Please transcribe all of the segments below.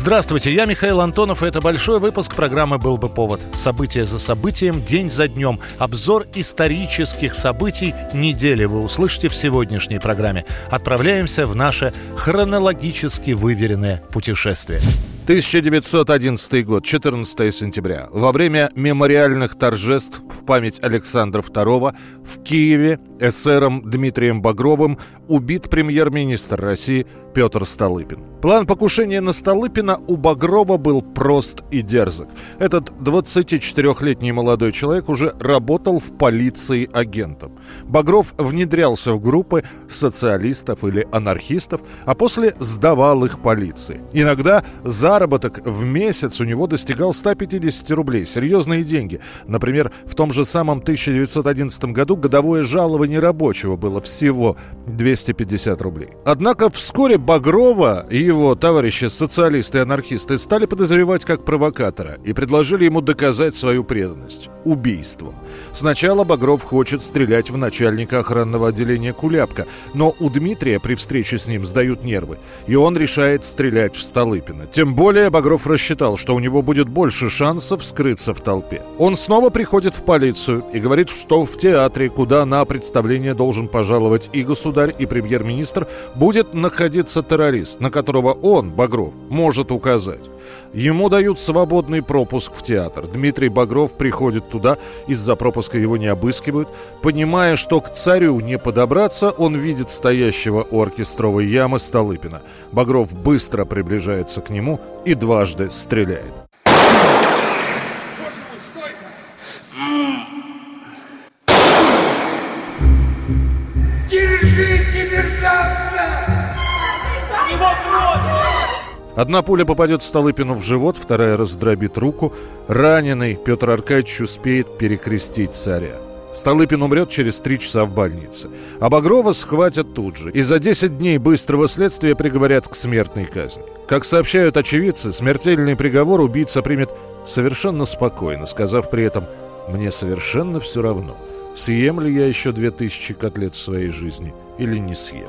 Здравствуйте, я Михаил Антонов, и это большой выпуск программы «Был бы повод». События за событием, день за днем. Обзор исторических событий недели вы услышите в сегодняшней программе. Отправляемся в наше хронологически выверенное путешествие. 1911 год, 14 сентября. Во время мемориальных торжеств в память Александра II в Киеве эсером Дмитрием Багровым убит премьер-министр России Петр Столыпин. План покушения на Столыпина у Багрова был прост и дерзок. Этот 24-летний молодой человек уже работал в полиции агентом. Багров внедрялся в группы социалистов или анархистов, а после сдавал их полиции. Иногда заработок в месяц у него достигал 150 рублей. Серьезные деньги. Например, в том же самом 1911 году годовое жалование рабочего было всего 250 рублей. Однако вскоре Багрова и его товарищи социалисты и анархисты стали подозревать как провокатора и предложили ему доказать свою преданность – убийством. Сначала Багров хочет стрелять в начальника охранного отделения Куляпка, но у Дмитрия при встрече с ним сдают нервы, и он решает стрелять в Столыпина. Тем более Багров рассчитал, что у него будет больше шансов скрыться в толпе. Он снова приходит в полицию и говорит, что в театре, куда на представление должен пожаловать и государь, и премьер-министр, будет находиться террорист, на которого он, Багров, может указать. Ему дают свободный пропуск в театр. Дмитрий Багров приходит туда, из-за пропуска его не обыскивают. Понимая, что к царю не подобраться, он видит стоящего у оркестровой ямы Столыпина. Багров быстро приближается к нему и дважды стреляет. Одна пуля попадет Столыпину в живот, вторая раздробит руку. Раненый Петр Аркадьевич успеет перекрестить царя. Столыпин умрет через три часа в больнице. А Багрова схватят тут же. И за 10 дней быстрого следствия приговорят к смертной казни. Как сообщают очевидцы, смертельный приговор убийца примет совершенно спокойно, сказав при этом «Мне совершенно все равно, съем ли я еще 2000 котлет в своей жизни или не съем».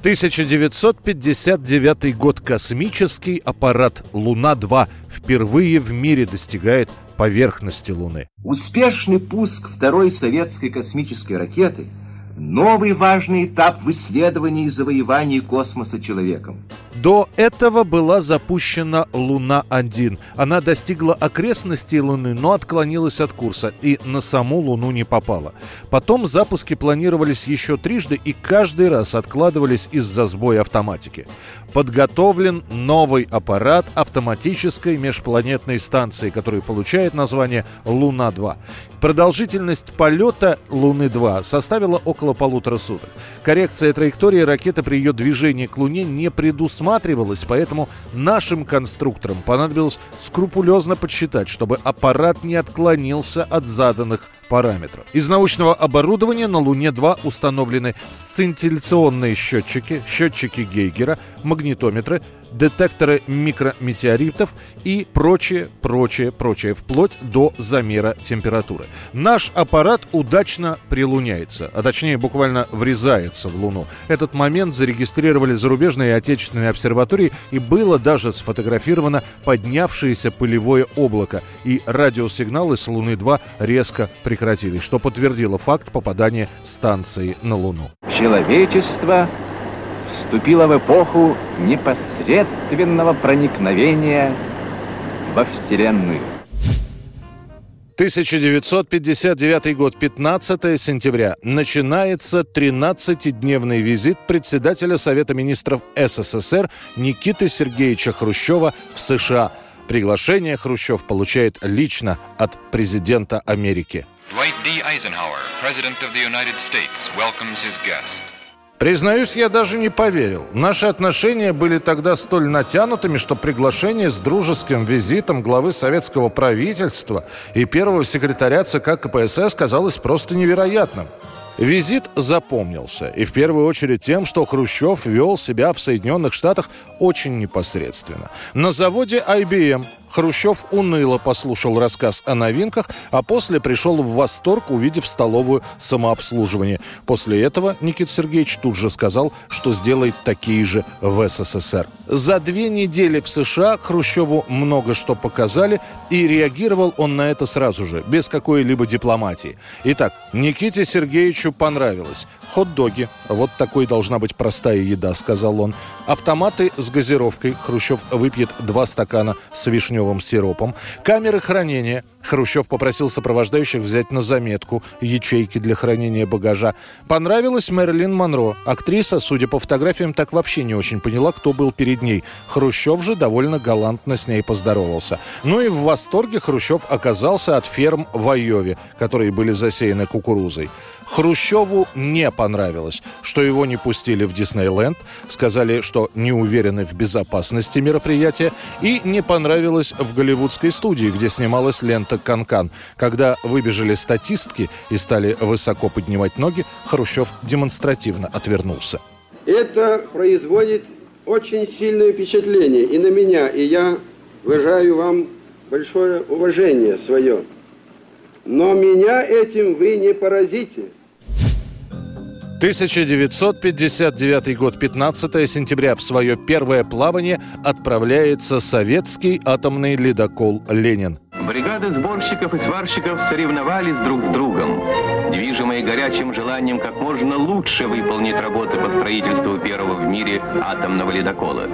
1959 год. Космический аппарат «Луна-2» впервые в мире достигает поверхности Луны. Успешный пуск второй советской космической ракеты – новый важный этап в исследовании и завоевании космоса человеком. До этого была запущена Луна-1. Она достигла окрестностей Луны, но отклонилась от курса и на саму Луну не попала. Потом запуски планировались еще трижды и каждый раз откладывались из-за сбоя автоматики. Подготовлен новый аппарат автоматической межпланетной станции, который получает название Луна-2. Продолжительность полета Луны-2 составила около полутора суток. Коррекция траектории ракеты при ее движении к Луне не предусматривалась, поэтому нашим конструкторам понадобилось скрупулезно подсчитать, чтобы аппарат не отклонился от заданных параметров. Из научного оборудования на Луне-2 установлены сцинтилляционные счетчики, счетчики Гейгера, магнитометры, детекторы микрометеоритов и прочее, прочее, прочее, вплоть до замера температуры. Наш аппарат удачно прилуняется, а точнее буквально врезается в Луну. Этот момент зарегистрировали зарубежные и отечественные обсерватории и было даже сфотографировано поднявшееся пылевое облако, и радиосигналы с Луны-2 резко прекратились, что подтвердило факт попадания станции на Луну. Человечество вступило в эпоху непосредственного проникновения во Вселенную. 1959 год, 15 сентября. Начинается 13-дневный визит председателя Совета министров СССР Никиты Сергеевича Хрущева в США. Приглашение Хрущев получает лично от президента Америки. Dwight D. Eisenhower, President of the United States, welcomes his guest. Признаюсь, я даже не поверил. Наши отношения были тогда столь натянутыми, что приглашение с дружеским визитом главы советского правительства и первого секретаря ЦК КПСС казалось просто невероятным. Визит запомнился, и в первую очередь тем, что Хрущев вел себя в Соединенных Штатах очень непосредственно. На заводе IBM Хрущев уныло послушал рассказ о новинках, а после пришел в восторг, увидев столовую самообслуживание. После этого Никита Сергеевич тут же сказал, что сделает такие же в СССР. За две недели в США Хрущеву много что показали, и реагировал он на это сразу же, без какой-либо дипломатии. Итак, Никите Сергеевичу понравилось. Хот-доги. Вот такой должна быть простая еда, сказал он. Автоматы с газировкой. Хрущев выпьет два стакана с вишневым сиропом. Камеры хранения. Хрущев попросил сопровождающих взять на заметку ячейки для хранения багажа. Понравилась Мэрилин Монро. Актриса, судя по фотографиям, так вообще не очень поняла, кто был перед ней. Хрущев же довольно галантно с ней поздоровался. Ну и в восторге Хрущев оказался от ферм в Айове, которые были засеяны кукурузой. Хрущеву не понравилось, что его не пустили в Диснейленд, сказали, что не уверены в безопасности мероприятия, и не понравилось в голливудской студии, где снималась лента «Канкан». Когда выбежали статистки и стали высоко поднимать ноги, Хрущев демонстративно отвернулся. Это производит очень сильное впечатление и на меня, и я выражаю вам большое уважение свое. Но меня этим вы не поразите – 1959 год, 15 сентября. В свое первое плавание отправляется советский атомный ледокол «Ленин». Бригады сборщиков и сварщиков соревновались друг с другом, движимые горячим желанием как можно лучше выполнить работы по строительству первого в мире атомного ледокола.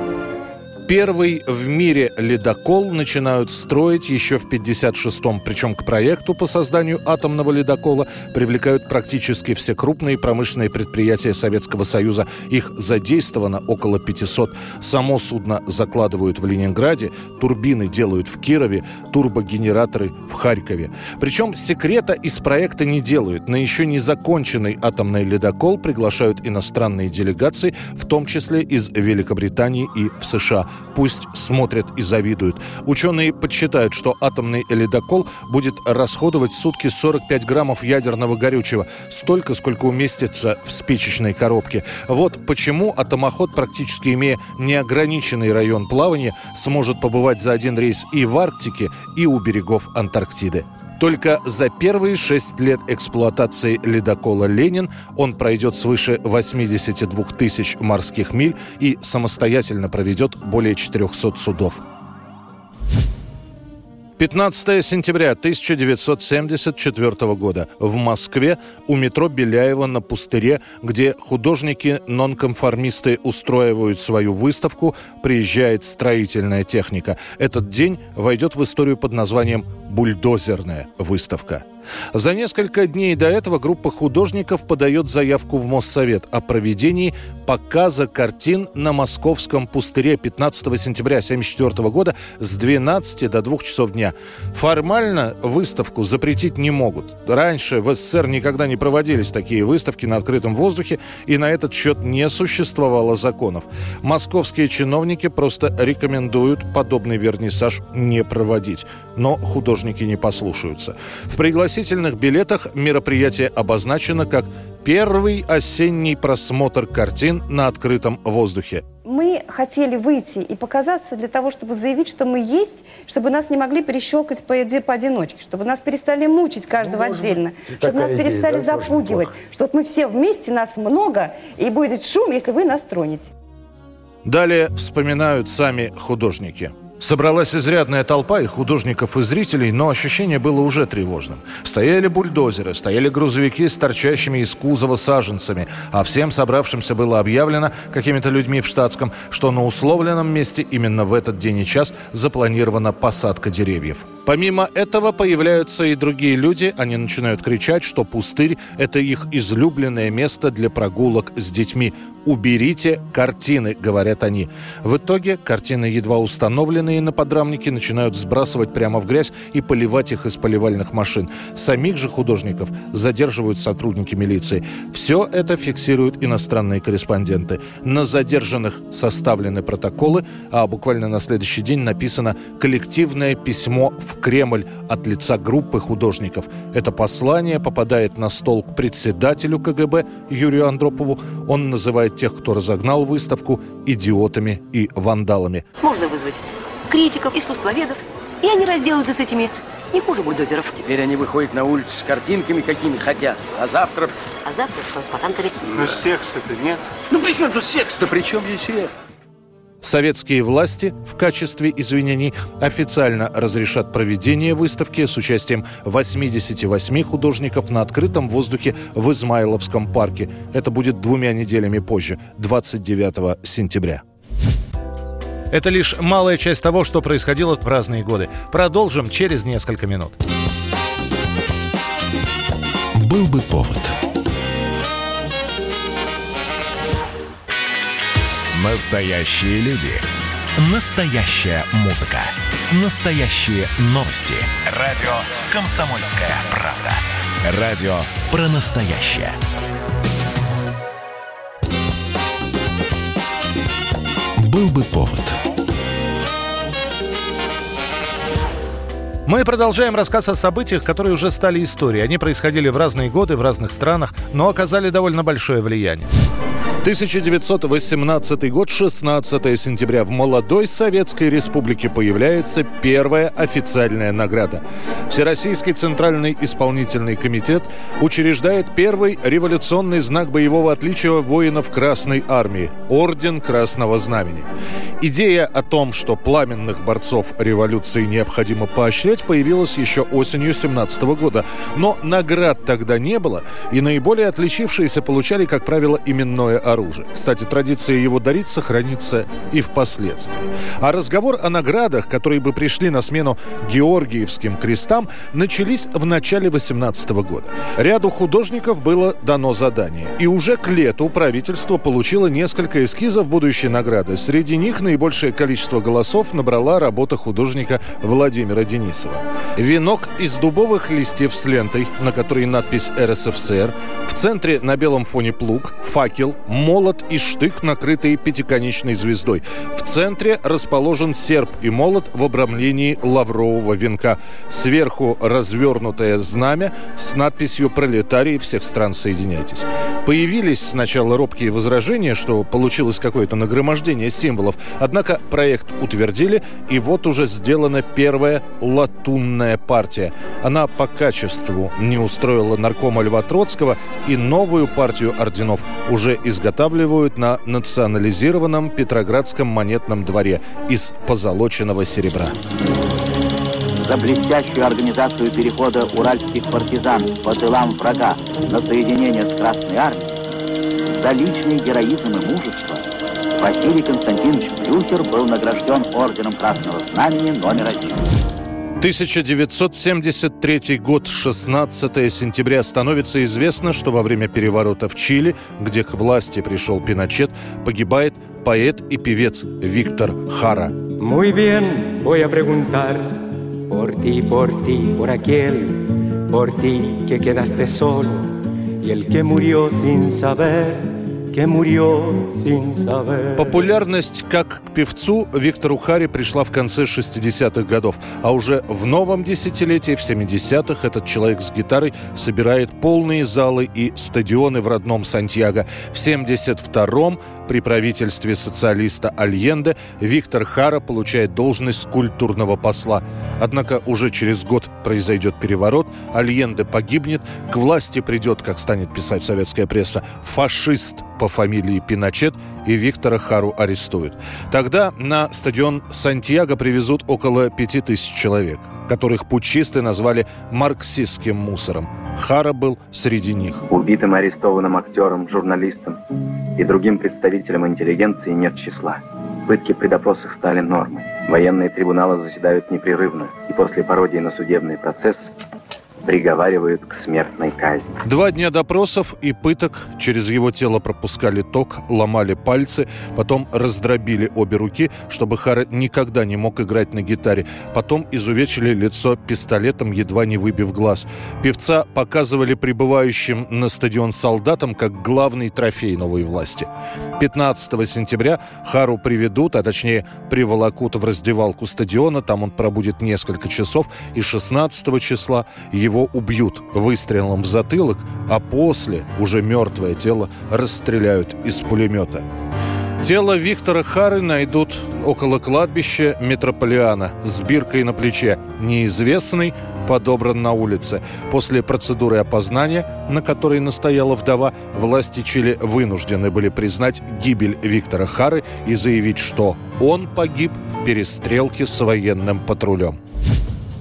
Первый в мире ледокол начинают строить еще в 56-м. Причем к проекту по созданию атомного ледокола привлекают практически все крупные промышленные предприятия Советского Союза. Их задействовано около 500. Само судно закладывают в Ленинграде, турбины делают в Кирове, турбогенераторы в Харькове. Причем секрета из проекта не делают. На еще не законченный атомный ледокол приглашают иностранные делегации, в том числе из Великобритании и в США. Пусть смотрят и завидуют. Ученые подсчитают, что атомный ледокол будет расходовать в сутки 45 граммов ядерного горючего. Столько, сколько уместится в спичечной коробке. Вот почему атомоход, практически имея неограниченный район плавания, сможет побывать за один рейс и в Арктике, и у берегов Антарктиды. Только за первые шесть лет эксплуатации ледокола «Ленин» он пройдет свыше 82 тысяч морских миль и самостоятельно проведет более 400 судов. 15 сентября 1974 года в Москве у метро Беляева на пустыре, где художники-нонконформисты устраивают свою выставку, приезжает строительная техника. Этот день войдет в историю под названием «Бульдозерная выставка». За несколько дней до этого группа художников подает заявку в Моссовет о проведении показа картин на Московском пустыре 15 сентября 1974 года с 12 до 2 часов дня. Формально выставку запретить не могут. Раньше в СССР никогда не проводились такие выставки на открытом воздухе, и на этот счет не существовало законов. Московские чиновники просто рекомендуют подобный вернисаж не проводить. Но художники не послушаются. В пригласительном пригласительных билетах мероприятие обозначено как «Первый осенний просмотр картин на открытом воздухе». Мы хотели выйти и показаться для того, чтобы заявить, что мы есть, чтобы нас не могли перещелкать по поодиночке, чтобы нас перестали мучить каждого ну, отдельно, чтобы нас перестали идея, да, запугивать, что вот мы все вместе, нас много, и будет шум, если вы нас тронете. Далее вспоминают сами художники – Собралась изрядная толпа и художников, и зрителей, но ощущение было уже тревожным. Стояли бульдозеры, стояли грузовики с торчащими из кузова саженцами, а всем собравшимся было объявлено какими-то людьми в штатском, что на условленном месте именно в этот день и час запланирована посадка деревьев. Помимо этого появляются и другие люди, они начинают кричать, что пустырь – это их излюбленное место для прогулок с детьми. «Уберите картины», — говорят они. В итоге картины едва установлены раненые на подрамнике начинают сбрасывать прямо в грязь и поливать их из поливальных машин. Самих же художников задерживают сотрудники милиции. Все это фиксируют иностранные корреспонденты. На задержанных составлены протоколы, а буквально на следующий день написано коллективное письмо в Кремль от лица группы художников. Это послание попадает на стол к председателю КГБ Юрию Андропову. Он называет тех, кто разогнал выставку, идиотами и вандалами. Можно вызвать критиков, искусствоведов, и они разделаются с этими не хуже бульдозеров. Теперь они выходят на улицу с картинками, какими хотят. А завтра... А завтра с транспарантами. Но секса-то нет. Ну при чем тут секс? Да при чем здесь это? Советские власти в качестве извинений официально разрешат проведение выставки с участием 88 художников на открытом воздухе в Измайловском парке. Это будет двумя неделями позже, 29 сентября. Это лишь малая часть того, что происходило в разные годы. Продолжим через несколько минут. Был бы повод. Настоящие люди. Настоящая музыка. Настоящие новости. Радио «Комсомольская правда». Радио про настоящее. Был бы повод. Мы продолжаем рассказ о событиях, которые уже стали историей. Они происходили в разные годы, в разных странах, но оказали довольно большое влияние. 1918 год, 16 сентября. В молодой Советской Республике появляется первая официальная награда. Всероссийский Центральный исполнительный комитет учреждает первый революционный знак боевого отличия воинов Красной Армии – Орден Красного Знамени. Идея о том, что пламенных борцов революции необходимо поощрять, появилась еще осенью 17 года. Но наград тогда не было, и наиболее отличившиеся получали, как правило, именное оружие оружия. Кстати, традиция его дарить сохранится и впоследствии. А разговор о наградах, которые бы пришли на смену Георгиевским крестам, начались в начале 18 года. Ряду художников было дано задание. И уже к лету правительство получило несколько эскизов будущей награды. Среди них наибольшее количество голосов набрала работа художника Владимира Денисова. Венок из дубовых листьев с лентой, на которой надпись РСФСР, в центре на белом фоне плуг, факел, молот и штык, накрытые пятиконечной звездой. В центре расположен серп и молот в обрамлении лаврового венка. Сверху развернутое знамя с надписью «Пролетарии всех стран соединяйтесь». Появились сначала робкие возражения, что получилось какое-то нагромождение символов, однако проект утвердили, и вот уже сделана первая латунная партия. Она по качеству не устроила наркома Льва Троцкого, и новую партию орденов уже изготовили изготавливают на национализированном Петроградском монетном дворе из позолоченного серебра. За блестящую организацию перехода уральских партизан по тылам врага на соединение с Красной Армией, за личный героизм и мужество Василий Константинович Блюхер был награжден орденом Красного Знамени номер один. 1973 год, 16 сентября, становится известно, что во время переворота в Чили, где к власти пришел Пиночет, погибает поэт и певец Виктор Хара. Muy bien, voy a preguntar por ti, por ti, por aquel, por ti que quedaste solo y el que murió sin saber Популярность как к певцу Виктору Хари пришла в конце 60-х годов, а уже в новом десятилетии, в 70-х, этот человек с гитарой собирает полные залы и стадионы в родном Сантьяго. В 72-м при правительстве социалиста Альенде Виктор Хара получает должность культурного посла. Однако уже через год произойдет переворот, Альенде погибнет, к власти придет, как станет писать советская пресса, фашист по фамилии Пиночет, и Виктора Хару арестуют. Тогда на стадион Сантьяго привезут около пяти тысяч человек, которых путчисты назвали марксистским мусором. Хара был среди них. Убитым арестованным актером, журналистом и другим представителям интеллигенции нет числа. Пытки при допросах стали нормой. Военные трибуналы заседают непрерывно, и после пародии на судебный процесс приговаривают к смертной казни. Два дня допросов и пыток. Через его тело пропускали ток, ломали пальцы, потом раздробили обе руки, чтобы Хара никогда не мог играть на гитаре. Потом изувечили лицо пистолетом, едва не выбив глаз. Певца показывали прибывающим на стадион солдатам как главный трофей новой власти. 15 сентября Хару приведут, а точнее приволокут в раздевалку стадиона. Там он пробудет несколько часов. И 16 числа его его убьют выстрелом в затылок, а после уже мертвое тело расстреляют из пулемета. Тело Виктора Хары найдут около кладбища Метрополиана с биркой на плече. Неизвестный подобран на улице. После процедуры опознания, на которой настояла вдова, власти Чили вынуждены были признать гибель Виктора Хары и заявить, что он погиб в перестрелке с военным патрулем.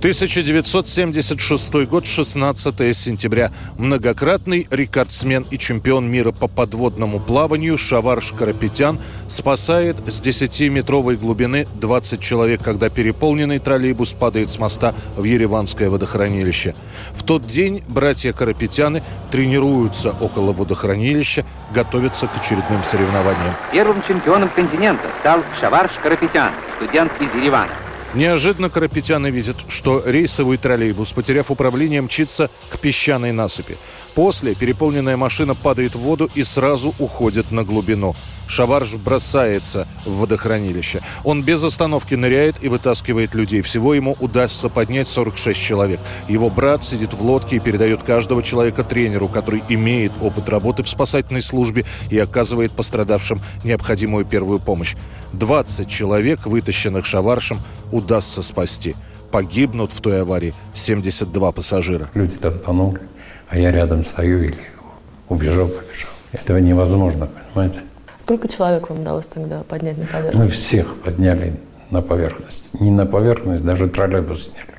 1976 год, 16 сентября. Многократный рекордсмен и чемпион мира по подводному плаванию Шаварш Карапетян спасает с 10-метровой глубины 20 человек, когда переполненный троллейбус падает с моста в Ереванское водохранилище. В тот день братья Карапетяны тренируются около водохранилища, готовятся к очередным соревнованиям. Первым чемпионом континента стал Шаварш Карапетян, студент из Еревана. Неожиданно карапетяны видят, что рейсовый троллейбус, потеряв управление, мчится к песчаной насыпи. После переполненная машина падает в воду и сразу уходит на глубину. Шаварж бросается в водохранилище. Он без остановки ныряет и вытаскивает людей. Всего ему удастся поднять 46 человек. Его брат сидит в лодке и передает каждого человека тренеру, который имеет опыт работы в спасательной службе и оказывает пострадавшим необходимую первую помощь. 20 человек, вытащенных Шаваршем, удастся спасти. Погибнут в той аварии 72 пассажира. Люди тонули, а я рядом стою или убежал, побежал. Этого невозможно, понимаете? Сколько человек вам удалось тогда поднять на поверхность? Мы всех подняли на поверхность. Не на поверхность, даже троллейбус сняли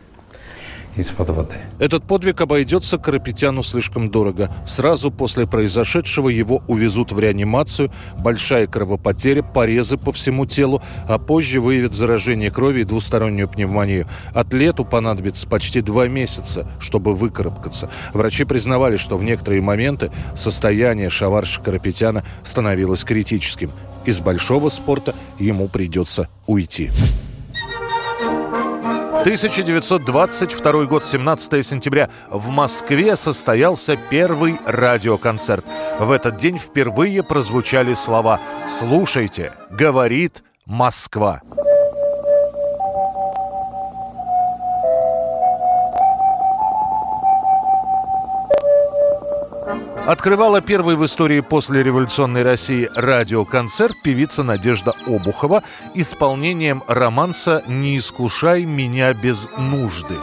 из-под воды. Этот подвиг обойдется Карапетяну слишком дорого. Сразу после произошедшего его увезут в реанимацию, большая кровопотеря, порезы по всему телу, а позже выявят заражение крови и двустороннюю пневмонию. Атлету понадобится почти два месяца, чтобы выкарабкаться. Врачи признавали, что в некоторые моменты состояние Шаварша Карапетяна становилось критическим. Из большого спорта ему придется уйти. 1922 год, 17 сентября. В Москве состоялся первый радиоконцерт. В этот день впервые прозвучали слова «Слушайте, говорит Москва». Открывала первый в истории после революционной России радиоконцерт певица Надежда Обухова исполнением романса «Не искушай меня без нужды».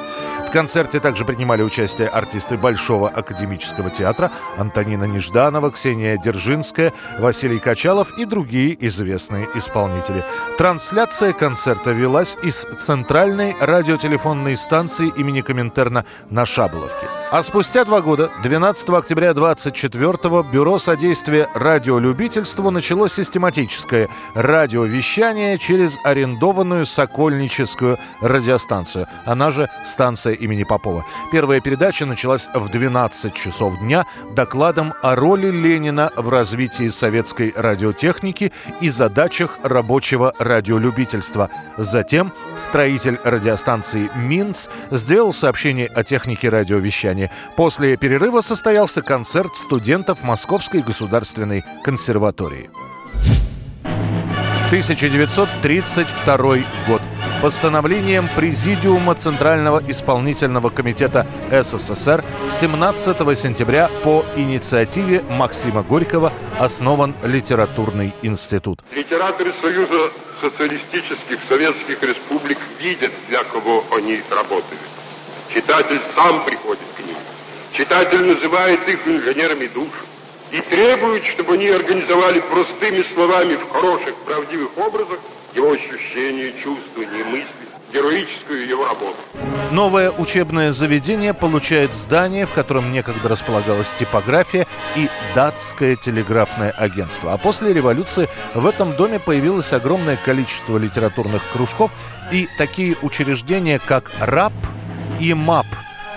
В концерте также принимали участие артисты Большого академического театра Антонина Нежданова, Ксения Держинская, Василий Качалов и другие известные исполнители. Трансляция концерта велась из центральной радиотелефонной станции имени Коминтерна на Шаболовке. А спустя два года, 12 октября 24 Бюро содействия радиолюбительству начало систематическое радиовещание через арендованную Сокольническую радиостанцию, она же станция имени Попова. Первая передача началась в 12 часов дня докладом о роли Ленина в развитии советской радиотехники и задачах рабочего радиолюбительства. Затем строитель радиостанции «Минц» сделал сообщение о технике радиовещания Казани. После перерыва состоялся концерт студентов Московской государственной консерватории. 1932 год. Постановлением Президиума Центрального исполнительного комитета СССР 17 сентября по инициативе Максима Горького основан литературный институт. Литераторы Союза социалистических советских республик видят, для кого они работают. Читатель сам приходит к ним. Читатель называет их инженерами душ и требует, чтобы они организовали простыми словами в хороших, правдивых образах его ощущения, чувствования, мысли, героическую его работу. Новое учебное заведение получает здание, в котором некогда располагалась типография и датское телеграфное агентство. А после революции в этом доме появилось огромное количество литературных кружков и такие учреждения, как РАП – и МАП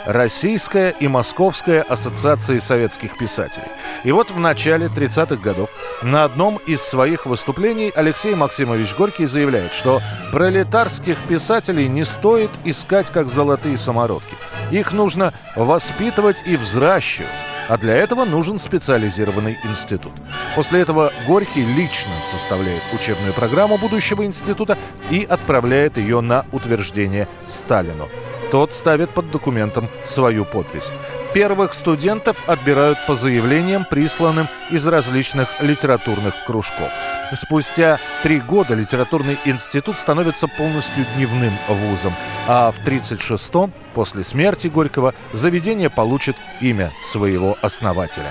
Российская и Московская ассоциации советских писателей. И вот в начале 30-х годов на одном из своих выступлений Алексей Максимович Горький заявляет, что пролетарских писателей не стоит искать как золотые самородки. Их нужно воспитывать и взращивать. А для этого нужен специализированный институт. После этого Горький лично составляет учебную программу будущего института и отправляет ее на утверждение Сталину. Тот ставит под документом свою подпись. Первых студентов отбирают по заявлениям, присланным из различных литературных кружков. Спустя три года литературный институт становится полностью дневным вузом, а в 1936-м, после смерти Горького, заведение получит имя своего основателя.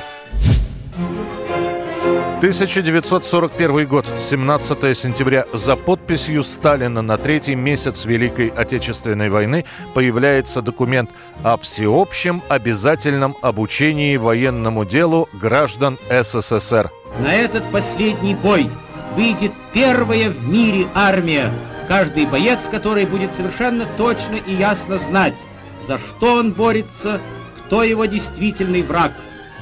1941 год, 17 сентября. За подписью Сталина на третий месяц Великой Отечественной войны появляется документ о всеобщем обязательном обучении военному делу граждан СССР. На этот последний бой выйдет первая в мире армия, каждый боец которой будет совершенно точно и ясно знать, за что он борется, кто его действительный враг,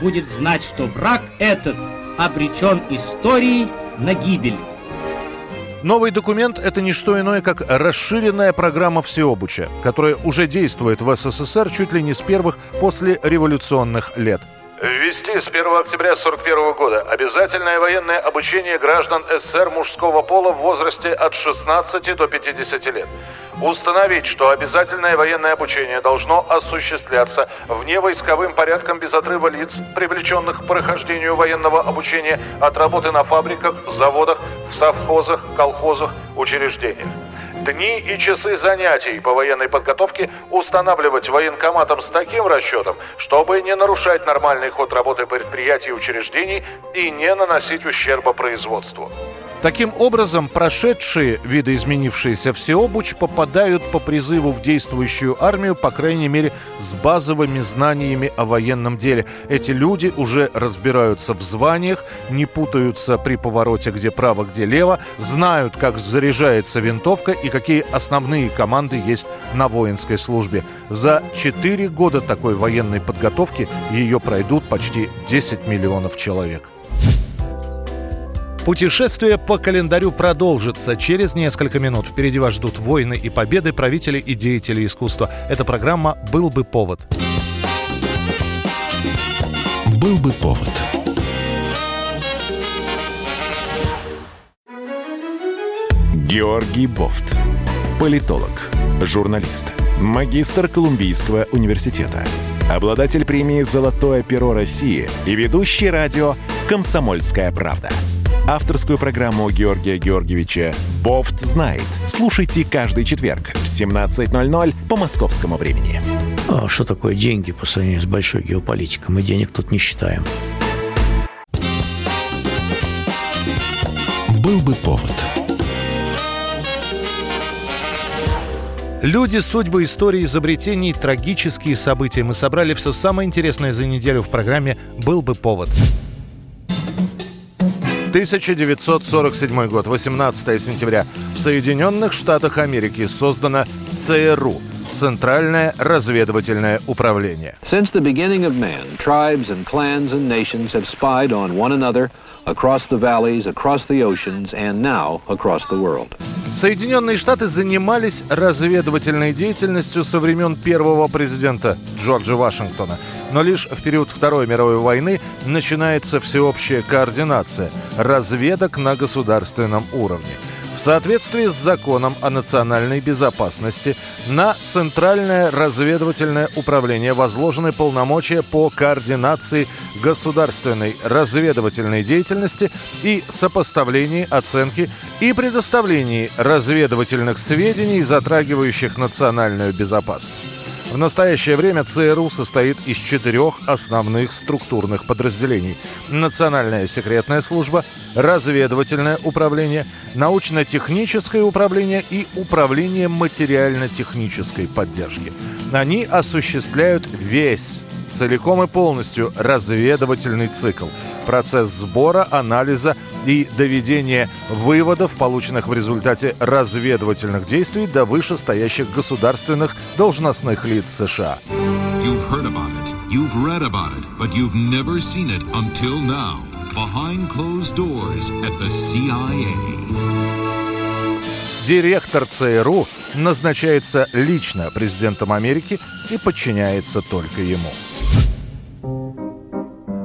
будет знать, что враг этот – обречен историей на гибель. Новый документ – это не что иное, как расширенная программа всеобуча, которая уже действует в СССР чуть ли не с первых после революционных лет. Ввести с 1 октября 1941 года обязательное военное обучение граждан СССР мужского пола в возрасте от 16 до 50 лет. Установить, что обязательное военное обучение должно осуществляться вневойсковым порядком без отрыва лиц, привлеченных к прохождению военного обучения от работы на фабриках, заводах, в совхозах, колхозах, учреждениях. Дни и часы занятий по военной подготовке устанавливать военкоматом с таким расчетом, чтобы не нарушать нормальный ход работы предприятий и учреждений и не наносить ущерба производству. Таким образом, прошедшие видоизменившиеся всеобуч попадают по призыву в действующую армию, по крайней мере, с базовыми знаниями о военном деле. Эти люди уже разбираются в званиях, не путаются при повороте, где право, где лево, знают, как заряжается винтовка и какие основные команды есть на воинской службе. За 4 года такой военной подготовки ее пройдут почти 10 миллионов человек. Путешествие по календарю продолжится через несколько минут. Впереди вас ждут войны и победы правителей и деятелей искусства. Эта программа «Был бы повод». «Был бы повод». Георгий Бофт. Политолог, журналист, магистр Колумбийского университета, обладатель премии «Золотое перо России» и ведущий радио «Комсомольская правда» авторскую программу Георгия Георгиевича «Бофт знает». Слушайте каждый четверг в 17.00 по московскому времени. А что такое деньги по сравнению с большой геополитикой? Мы денег тут не считаем. Был бы повод. Люди, судьбы, истории, изобретений, трагические события. Мы собрали все самое интересное за неделю в программе «Был бы повод». 1947 год, 18 сентября. В Соединенных Штатах Америки создано ЦРУ – Центральное разведывательное управление. Since the beginning of man, tribes and clans and nations have spied on one another – across the valleys, across the oceans, and now across the world. Соединенные Штаты занимались разведывательной деятельностью со времен первого президента Джорджа Вашингтона. Но лишь в период Второй мировой войны начинается всеобщая координация разведок на государственном уровне – в соответствии с законом о национальной безопасности на Центральное разведывательное управление возложены полномочия по координации государственной разведывательной деятельности и сопоставлении оценки и предоставлении разведывательных сведений, затрагивающих национальную безопасность. В настоящее время ЦРУ состоит из четырех основных структурных подразделений. Национальная секретная служба, разведывательное управление, научно-техническое управление и управление материально-технической поддержки. Они осуществляют весь целиком и полностью разведывательный цикл. Процесс сбора, анализа и доведения выводов, полученных в результате разведывательных действий до вышестоящих государственных должностных лиц США. You've heard about it, you've read about it, but you've never seen it until now. Behind closed doors at the CIA. Директор ЦРУ назначается лично президентом Америки и подчиняется только ему.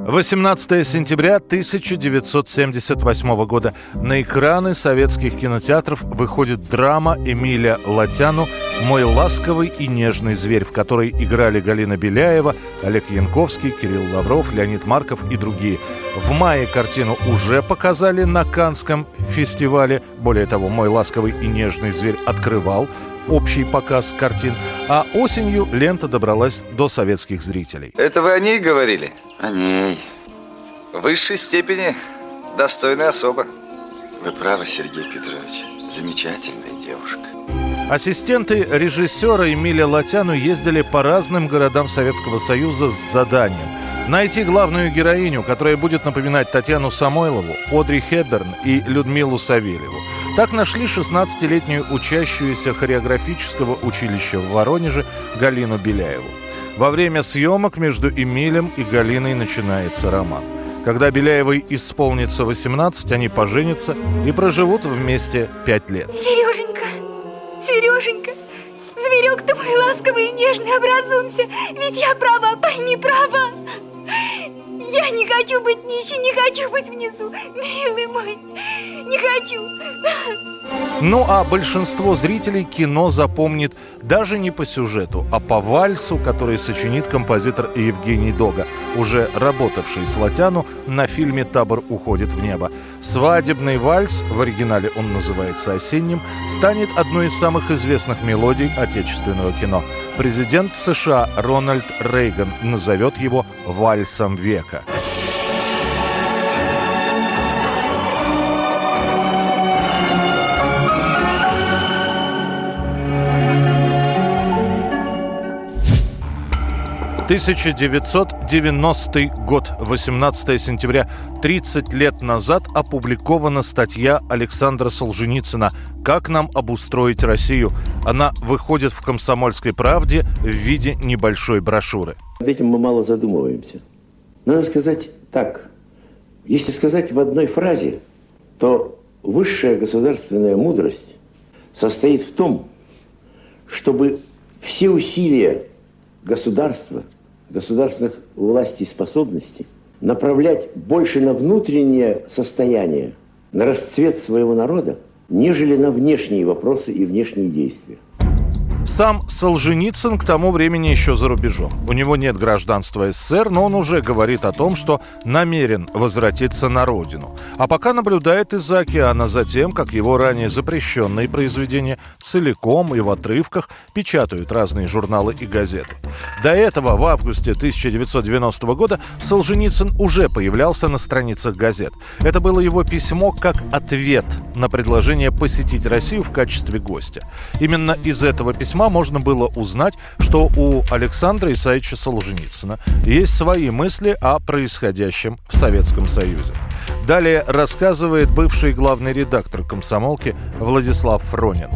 18 сентября 1978 года на экраны советских кинотеатров выходит драма Эмиля Латяну «Мой ласковый и нежный зверь», в которой играли Галина Беляева, Олег Янковский, Кирилл Лавров, Леонид Марков и другие. В мае картину уже показали на Канском фестивале. Более того, «Мой ласковый и нежный зверь» открывал общий показ картин, а осенью лента добралась до советских зрителей. Это вы о ней говорили? О ней. В высшей степени достойная особа. Вы правы, Сергей Петрович. Замечательная девушка. Ассистенты режиссера Эмиля Латяну ездили по разным городам Советского Союза с заданием найти главную героиню, которая будет напоминать Татьяну Самойлову, Одри Хепберн и Людмилу Савельеву. Так нашли 16-летнюю учащуюся хореографического училища в Воронеже Галину Беляеву. Во время съемок между Эмилем и Галиной начинается роман. Когда Беляевой исполнится 18, они поженятся и проживут вместе 5 лет. Сереженька, Сереженька, зверек ты мой ласковый и нежный, образумся, ведь я права, пойми, права. Я не хочу быть нищей, не хочу быть внизу, милый мой, не хочу. Ну а большинство зрителей кино запомнит даже не по сюжету, а по вальсу, который сочинит композитор Евгений Дога, уже работавший с Латяну на фильме «Табор уходит в небо». Свадебный вальс, в оригинале он называется «Осенним», станет одной из самых известных мелодий отечественного кино. Президент США Рональд Рейган назовет его «вальсом века». 1990 год, 18 сентября, 30 лет назад опубликована статья Александра Солженицына «Как нам обустроить Россию?». Она выходит в «Комсомольской правде» в виде небольшой брошюры. Над этим мы мало задумываемся. Надо сказать так. Если сказать в одной фразе, то высшая государственная мудрость состоит в том, чтобы все усилия государства – государственных властей способностей направлять больше на внутреннее состояние, на расцвет своего народа, нежели на внешние вопросы и внешние действия. Сам Солженицын к тому времени еще за рубежом. У него нет гражданства СССР, но он уже говорит о том, что намерен возвратиться на родину. А пока наблюдает из-за океана за тем, как его ранее запрещенные произведения целиком и в отрывках печатают разные журналы и газеты. До этого, в августе 1990 года, Солженицын уже появлялся на страницах газет. Это было его письмо как ответ на предложение посетить Россию в качестве гостя. Именно из этого письма можно было узнать, что у Александра Исаевича Солженицына есть свои мысли о происходящем в Советском Союзе. Далее рассказывает бывший главный редактор комсомолки Владислав Фронин.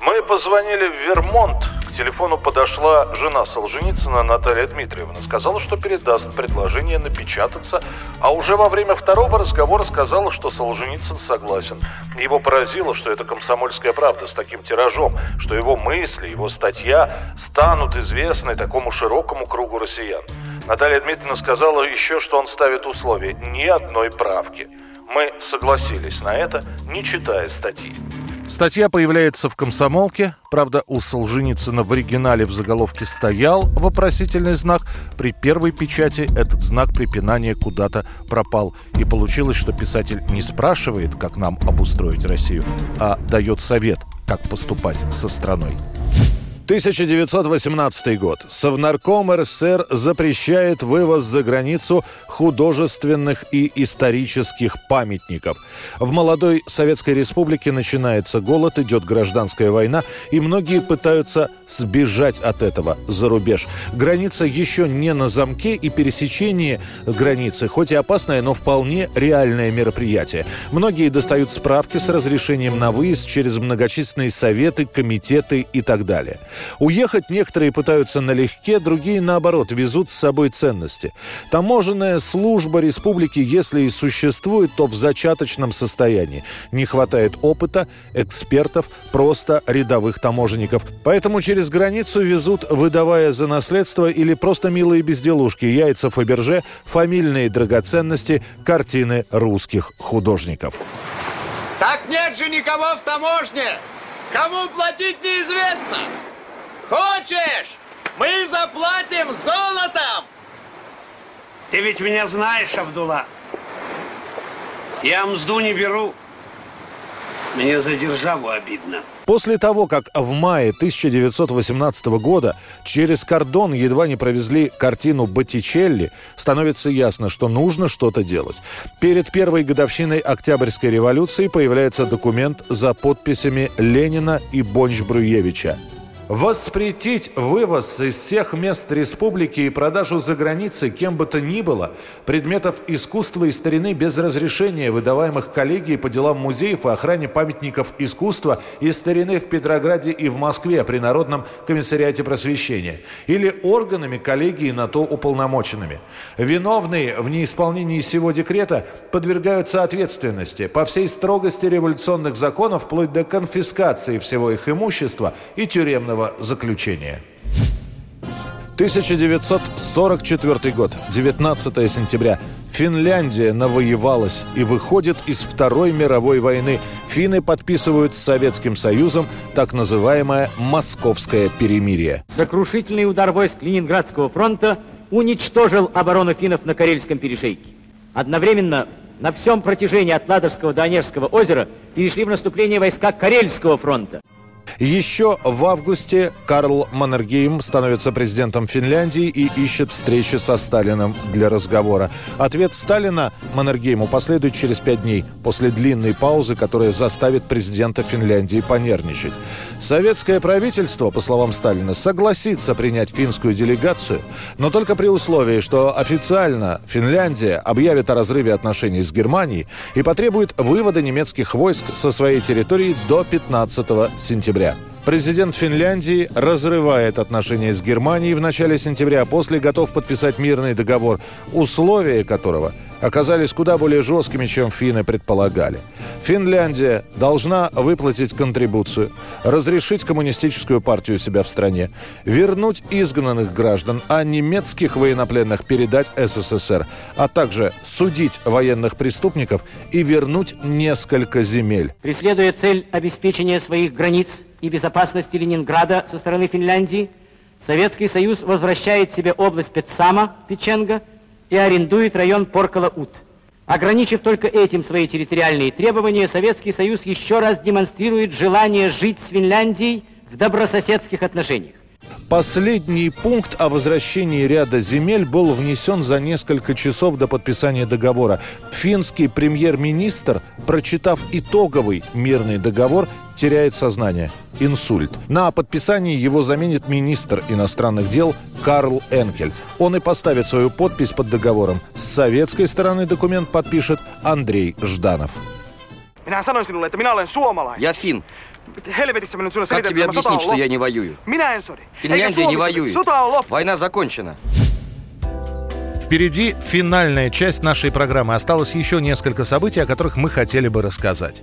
Мы позвонили в Вермонт. К телефону подошла жена Солженицына Наталья Дмитриевна. Сказала, что передаст предложение напечататься, а уже во время второго разговора сказала, что Солженицын согласен. Его поразило, что это комсомольская правда с таким тиражом, что его мысли, его статья станут известны такому широкому кругу россиян. Наталья Дмитриевна сказала еще, что он ставит условие ни одной правки. Мы согласились на это, не читая статьи. Статья появляется в «Комсомолке». Правда, у Солженицына в оригинале в заголовке стоял вопросительный знак. При первой печати этот знак препинания куда-то пропал. И получилось, что писатель не спрашивает, как нам обустроить Россию, а дает совет, как поступать со страной. 1918 год. Совнарком РСФСР запрещает вывоз за границу художественных и исторических памятников. В молодой Советской Республике начинается голод, идет гражданская война, и многие пытаются сбежать от этого за рубеж. Граница еще не на замке, и пересечение границы, хоть и опасное, но вполне реальное мероприятие. Многие достают справки с разрешением на выезд через многочисленные советы, комитеты и так далее. Уехать некоторые пытаются налегке, другие, наоборот, везут с собой ценности. Таможенная служба республики, если и существует, то в зачаточном состоянии. Не хватает опыта, экспертов, просто рядовых таможенников. Поэтому через границу везут, выдавая за наследство или просто милые безделушки, яйца Фаберже, фамильные драгоценности, картины русских художников. Так нет же никого в таможне! Кому платить неизвестно! Хочешь? Мы заплатим золотом! Ты ведь меня знаешь, Абдулла. Я мзду не беру. Мне за державу обидно. После того, как в мае 1918 года через кордон едва не провезли картину Боттичелли, становится ясно, что нужно что-то делать. Перед первой годовщиной Октябрьской революции появляется документ за подписями Ленина и Бонч-Бруевича – Воспретить вывоз из всех мест республики и продажу за границей кем бы то ни было предметов искусства и старины без разрешения, выдаваемых коллегией по делам музеев и охране памятников искусства и старины в Петрограде и в Москве при Народном комиссариате просвещения или органами коллегии на то уполномоченными. Виновные в неисполнении сего декрета подвергаются ответственности по всей строгости революционных законов вплоть до конфискации всего их имущества и тюремного тюремного заключения. 1944 год, 19 сентября. Финляндия навоевалась и выходит из Второй мировой войны. Финны подписывают с Советским Союзом так называемое «Московское перемирие». Сокрушительный удар войск Ленинградского фронта уничтожил оборону финнов на Карельском перешейке. Одновременно на всем протяжении от Ладожского до Онежского озера перешли в наступление войска Карельского фронта. Еще в августе Карл Маннергейм становится президентом Финляндии и ищет встречи со Сталиным для разговора. Ответ Сталина Маннергейму последует через пять дней после длинной паузы, которая заставит президента Финляндии понервничать. Советское правительство, по словам Сталина, согласится принять финскую делегацию, но только при условии, что официально Финляндия объявит о разрыве отношений с Германией и потребует вывода немецких войск со своей территории до 15 сентября. Президент Финляндии разрывает отношения с Германией в начале сентября, а после готов подписать мирный договор, условия которого – оказались куда более жесткими, чем финны предполагали. Финляндия должна выплатить контрибуцию, разрешить коммунистическую партию себя в стране, вернуть изгнанных граждан, а немецких военнопленных передать СССР, а также судить военных преступников и вернуть несколько земель. Преследуя цель обеспечения своих границ и безопасности Ленинграда со стороны Финляндии, Советский Союз возвращает себе область Петсама, Печенга, и арендует район Поркала-Ут. Ограничив только этим свои территориальные требования, Советский Союз еще раз демонстрирует желание жить с Финляндией в добрососедских отношениях. Последний пункт о возвращении ряда земель был внесен за несколько часов до подписания договора. Финский премьер-министр, прочитав итоговый мирный договор, теряет сознание. Инсульт. На подписании его заменит министр иностранных дел Карл Энкель. Он и поставит свою подпись под договором. С советской стороны документ подпишет Андрей Жданов. Minä sanoin sinulle, että minä olen suomalainen. Я фин. Helvetissä mä nyt sulle Как тебе объяснить, что я не воюю? Minä en sodi. Финляндия не воюет. Sota on loppu. Война закончена. Впереди финальная часть нашей программы. Осталось еще несколько событий, о которых мы хотели бы рассказать.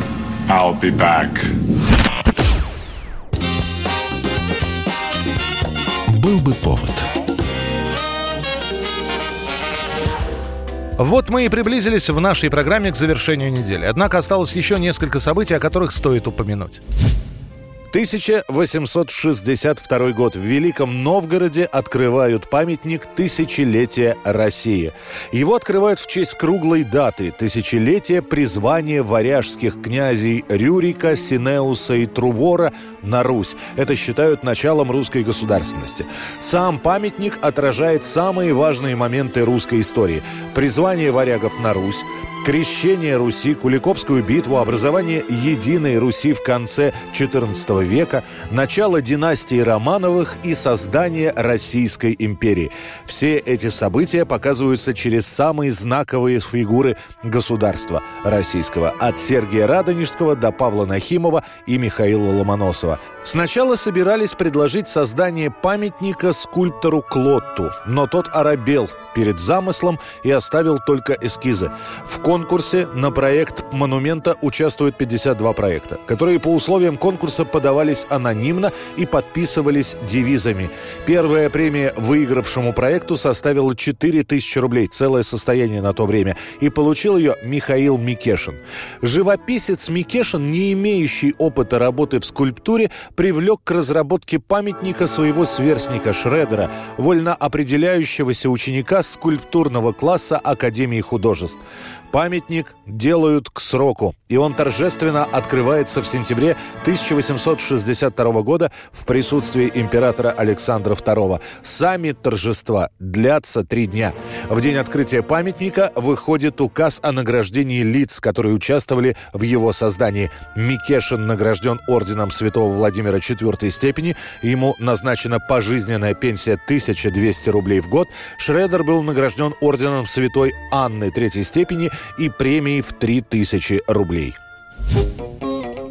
I'll be back. Был бы повод. Вот мы и приблизились в нашей программе к завершению недели. Однако осталось еще несколько событий, о которых стоит упомянуть. 1862 год. В Великом Новгороде открывают памятник тысячелетия России. Его открывают в честь круглой даты – тысячелетия призвания варяжских князей Рюрика, Синеуса и Трувора на Русь. Это считают началом русской государственности. Сам памятник отражает самые важные моменты русской истории. Призвание варягов на Русь, крещение Руси, Куликовскую битву, образование единой Руси в конце XIV века, начало династии Романовых и создание Российской империи. Все эти события показываются через самые знаковые фигуры государства российского, от Сергия Радонежского до Павла Нахимова и Михаила Ломоносова. Сначала собирались предложить создание памятника скульптору Клотту, но тот оробел перед замыслом и оставил только эскизы. В конкурсе на проект монумента участвуют 52 проекта, которые по условиям конкурса подавались анонимно и подписывались девизами. Первая премия выигравшему проекту составила 4000 рублей, целое состояние на то время, и получил ее Михаил Микешин. Живописец Микешин, не имеющий опыта работы в скульптуре, привлек к разработке памятника своего сверстника Шредера, вольно определяющегося ученика скульптурного класса Академии художеств. Памятник делают к сроку, и он торжественно открывается в сентябре 1862 года в присутствии императора Александра II. Сами торжества длятся три дня. В день открытия памятника выходит указ о награждении лиц, которые участвовали в его создании. Микешин награжден орденом святого Владимира IV степени, ему назначена пожизненная пенсия 1200 рублей в год. Шредер был награжден орденом святой Анны третьей степени и премией в 3000 рублей.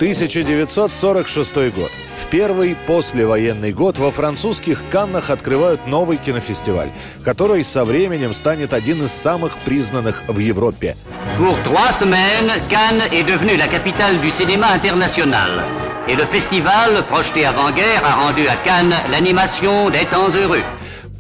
1946 год. В первый послевоенный год во французских Каннах открывают новый кинофестиваль, который со временем станет один из самых признанных в Европе. Pour trois semaines, Cannes est devenue la capitale du cinéma international. Et le festival, projeté avant-guerre, a rendu à Cannes l'animation des temps heureux.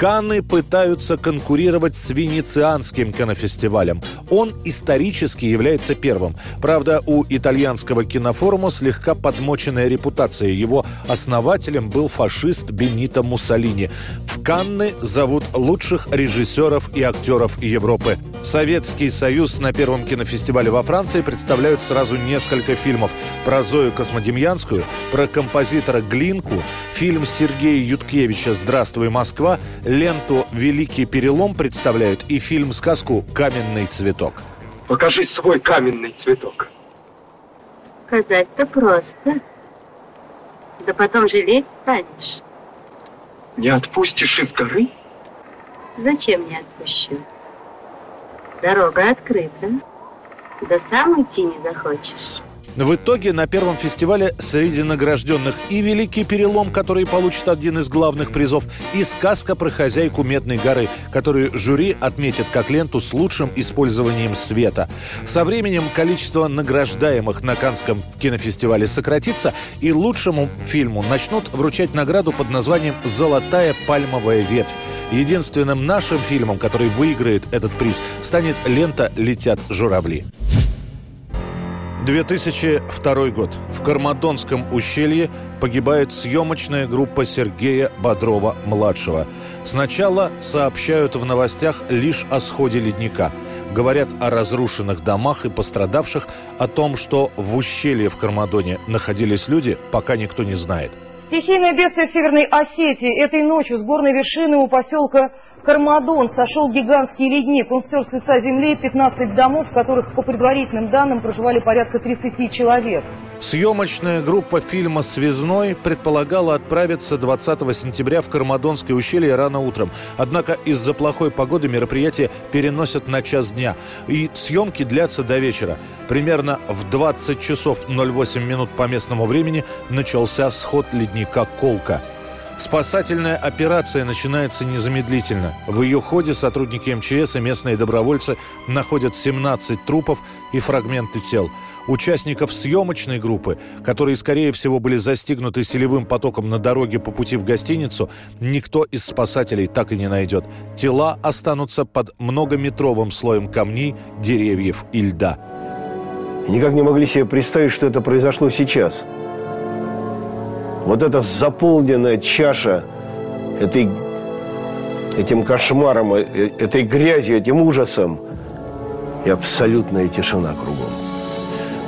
Канны пытаются конкурировать с Венецианским кинофестивалем. Он исторически является первым. Правда, у итальянского кинофорума слегка подмоченная репутация. Его основателем был фашист Бенито Муссолини. В Канны зовут лучших режиссеров и актеров Европы. Советский Союз на первом кинофестивале во Франции представляют сразу несколько фильмов. Про Зою Космодемьянскую, про композитора Глинку, фильм Сергея Юткевича «Здравствуй, Москва», ленту «Великий перелом» представляют и фильм-сказку «Каменный цветок». Покажи свой каменный цветок. Сказать-то просто. Да потом жалеть станешь. Не отпустишь из горы? Зачем не отпущу? Дорога открыта. Да сам идти не захочешь. В итоге на первом фестивале среди награжденных и «Великий перелом», который получит один из главных призов, и «Сказка про хозяйку Медной горы», которую жюри отметит как ленту с лучшим использованием света. Со временем количество награждаемых на Канском кинофестивале сократится, и лучшему фильму начнут вручать награду под названием «Золотая пальмовая ветвь». Единственным нашим фильмом, который выиграет этот приз, станет лента «Летят журавли». 2002 год. В Кармадонском ущелье погибает съемочная группа Сергея Бодрова-младшего. Сначала сообщают в новостях лишь о сходе ледника. Говорят о разрушенных домах и пострадавших, о том, что в ущелье в Кармадоне находились люди, пока никто не знает. Стихийное бедствие в Северной Осетии. Этой ночью с горной вершины у поселка Кармадон сошел гигантский ледник. Он стер с лица земли 15 домов, в которых, по предварительным данным, проживали порядка 30 человек. Съемочная группа фильма «Связной» предполагала отправиться 20 сентября в Кармадонское ущелье рано утром. Однако из-за плохой погоды мероприятие переносят на час дня. И съемки длятся до вечера. Примерно в 20 часов 08 минут по местному времени начался сход ледника «Колка». Спасательная операция начинается незамедлительно. В ее ходе сотрудники МЧС и местные добровольцы находят 17 трупов и фрагменты тел. Участников съемочной группы, которые, скорее всего, были застигнуты селевым потоком на дороге по пути в гостиницу, никто из спасателей так и не найдет. Тела останутся под многометровым слоем камней, деревьев и льда. Никак не могли себе представить, что это произошло сейчас – вот эта заполненная чаша этой, этим кошмаром, э, этой грязью, этим ужасом и абсолютная тишина кругом.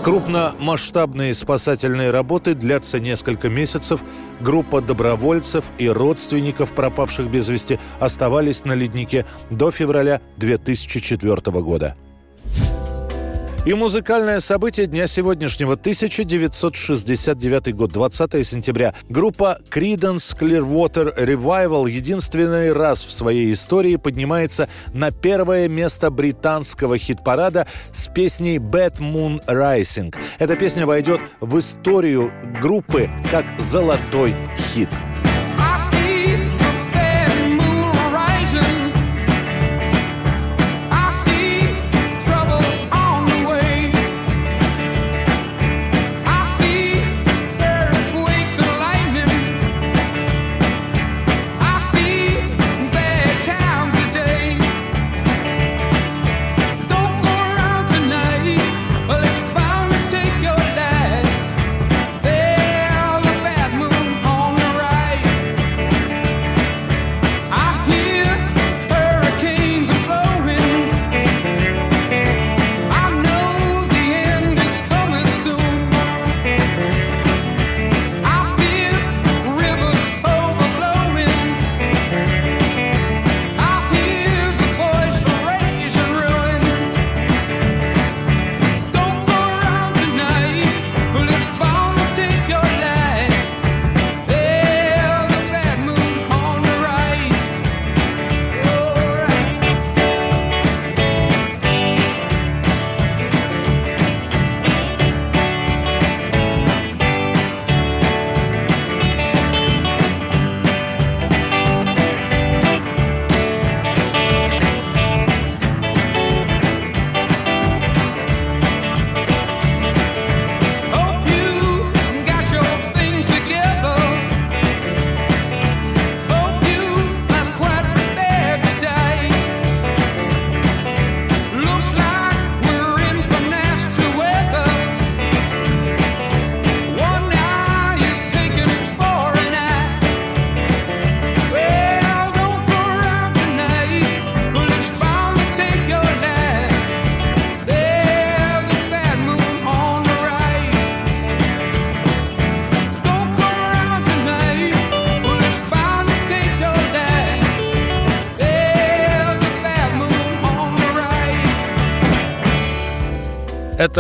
Крупномасштабные спасательные работы длятся несколько месяцев. Группа добровольцев и родственников пропавших без вести оставались на леднике до февраля 2004 года. И музыкальное событие дня сегодняшнего 1969 год, 20 сентября. Группа Creedence Clearwater Revival единственный раз в своей истории поднимается на первое место британского хит-парада с песней Bad Moon Rising. Эта песня войдет в историю группы как золотой хит.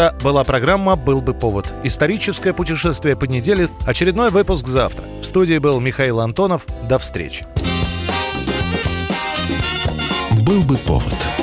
Это была программа «Был бы повод». Историческое путешествие по неделе. Очередной выпуск завтра. В студии был Михаил Антонов. До встречи. «Был бы повод»